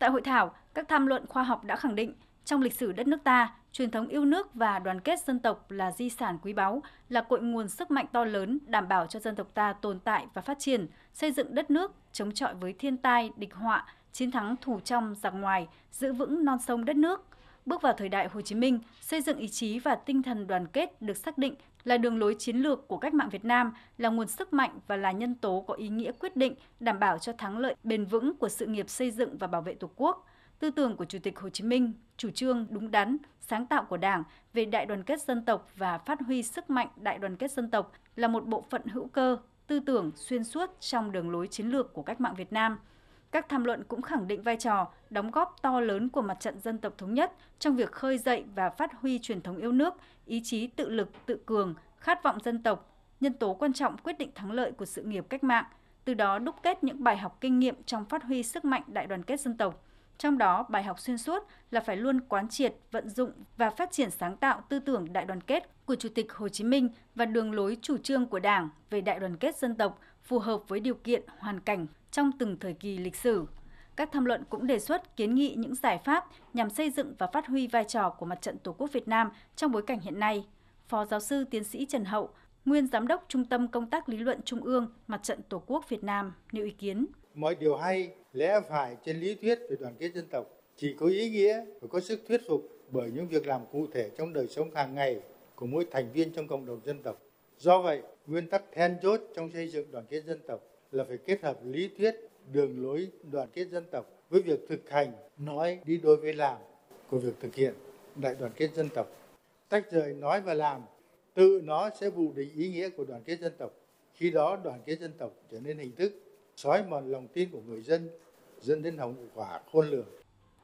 Tại hội thảo, các tham luận khoa học đã khẳng định trong lịch sử đất nước ta, truyền thống yêu nước và đoàn kết dân tộc là di sản quý báu, là cội nguồn sức mạnh to lớn đảm bảo cho dân tộc ta tồn tại và phát triển, xây dựng đất nước, chống chọi với thiên tai, địch họa, chiến thắng thủ trong giặc ngoài, giữ vững non sông đất nước. Bước vào thời đại Hồ Chí Minh, xây dựng ý chí và tinh thần đoàn kết được xác định là đường lối chiến lược của cách mạng Việt Nam, là nguồn sức mạnh và là nhân tố có ý nghĩa quyết định đảm bảo cho thắng lợi bền vững của sự nghiệp xây dựng và bảo vệ Tổ quốc. Tư tưởng của Chủ tịch Hồ Chí Minh, chủ trương đúng đắn, sáng tạo của Đảng về đại đoàn kết dân tộc và phát huy sức mạnh đại đoàn kết dân tộc là một bộ phận hữu cơ, tư tưởng xuyên suốt trong đường lối chiến lược của cách mạng Việt Nam – các tham luận cũng khẳng định vai trò, đóng góp to lớn của mặt trận dân tộc thống nhất trong việc khơi dậy và phát huy truyền thống yêu nước, ý chí tự lực, tự cường, khát vọng dân tộc, nhân tố quan trọng quyết định thắng lợi của sự nghiệp cách mạng, từ đó đúc kết những bài học kinh nghiệm trong phát huy sức mạnh đại đoàn kết dân tộc. Trong đó, bài học xuyên suốt là phải luôn quán triệt, vận dụng và phát triển sáng tạo tư tưởng đại đoàn kết của Chủ tịch Hồ Chí Minh và đường lối chủ trương của Đảng về đại đoàn kết dân tộc phù hợp với điều kiện, hoàn cảnh trong từng thời kỳ lịch sử. Các tham luận cũng đề xuất kiến nghị những giải pháp nhằm xây dựng và phát huy vai trò của Mặt trận Tổ quốc Việt Nam trong bối cảnh hiện nay. Phó giáo sư tiến sĩ Trần Hậu, nguyên giám đốc Trung tâm Công tác Lý luận Trung ương Mặt trận Tổ quốc Việt Nam nêu ý kiến. Mọi điều hay, lẽ phải trên lý thuyết về đoàn kết dân tộc chỉ có ý nghĩa và có sức thuyết phục bởi những việc làm cụ thể trong đời sống hàng ngày của mỗi thành viên trong cộng đồng dân tộc. Do vậy, nguyên tắc then chốt trong xây dựng đoàn kết dân tộc là phải kết hợp lý thuyết, đường lối, đoàn kết dân tộc với việc thực hành, nói, đi đôi với làm của việc thực hiện đại đoàn kết dân tộc. Tách rời nói và làm, tự nó sẽ vụ định ý nghĩa của đoàn kết dân tộc. Khi đó, đoàn kết dân tộc trở nên hình thức, xói mòn lòng tin của người dân, dẫn đến hậu quả khôn lường.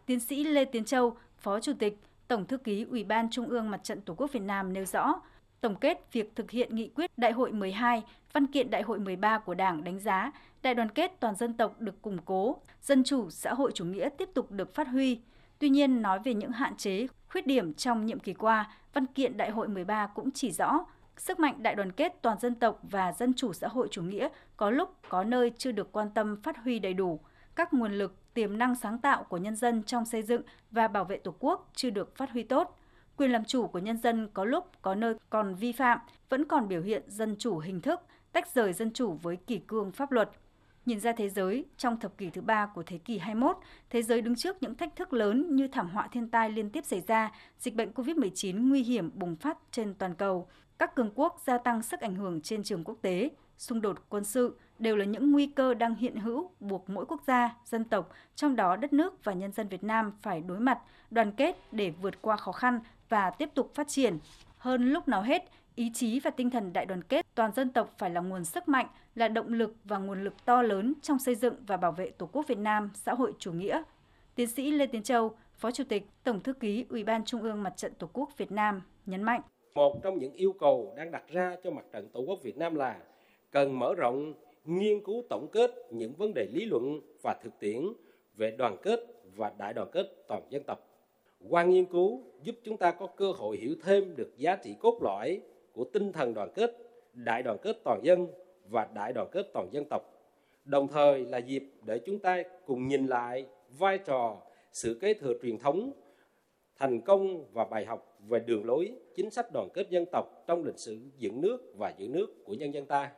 Tiến sĩ lê tiến châu, phó chủ tịch, tổng thư ký ủy ban trung ương mặt trận tổ quốc việt nam nêu rõ Tổng kết việc thực hiện nghị quyết Đại hội 12, văn kiện Đại hội 13 của Đảng đánh giá đại đoàn kết toàn dân tộc được củng cố, dân chủ xã hội chủ nghĩa tiếp tục được phát huy. Tuy nhiên, nói về những hạn chế, khuyết điểm trong nhiệm kỳ qua, văn kiện Đại hội 13 cũng chỉ rõ sức mạnh đại đoàn kết toàn dân tộc và dân chủ xã hội chủ nghĩa có lúc có nơi chưa được quan tâm phát huy đầy đủ, các nguồn lực, tiềm năng sáng tạo của nhân dân trong xây dựng và bảo vệ Tổ quốc chưa được phát huy tốt quyền làm chủ của nhân dân có lúc có nơi còn vi phạm, vẫn còn biểu hiện dân chủ hình thức, tách rời dân chủ với kỷ cương pháp luật. Nhìn ra thế giới, trong thập kỷ thứ ba của thế kỷ 21, thế giới đứng trước những thách thức lớn như thảm họa thiên tai liên tiếp xảy ra, dịch bệnh COVID-19 nguy hiểm bùng phát trên toàn cầu, các cường quốc gia tăng sức ảnh hưởng trên trường quốc tế, xung đột quân sự đều là những nguy cơ đang hiện hữu buộc mỗi quốc gia, dân tộc, trong đó đất nước và nhân dân Việt Nam phải đối mặt, đoàn kết để vượt qua khó khăn và tiếp tục phát triển. Hơn lúc nào hết, ý chí và tinh thần đại đoàn kết toàn dân tộc phải là nguồn sức mạnh, là động lực và nguồn lực to lớn trong xây dựng và bảo vệ Tổ quốc Việt Nam xã hội chủ nghĩa. Tiến sĩ Lê Tiến Châu, Phó Chủ tịch, Tổng thư ký Ủy ban Trung ương Mặt trận Tổ quốc Việt Nam nhấn mạnh. Một trong những yêu cầu đang đặt ra cho Mặt trận Tổ quốc Việt Nam là cần mở rộng nghiên cứu tổng kết những vấn đề lý luận và thực tiễn về đoàn kết và đại đoàn kết toàn dân tộc qua nghiên cứu giúp chúng ta có cơ hội hiểu thêm được giá trị cốt lõi của tinh thần đoàn kết, đại đoàn kết toàn dân và đại đoàn kết toàn dân tộc. Đồng thời là dịp để chúng ta cùng nhìn lại vai trò, sự kế thừa truyền thống, thành công và bài học về đường lối chính sách đoàn kết dân tộc trong lịch sử dựng nước và giữ nước của nhân dân ta.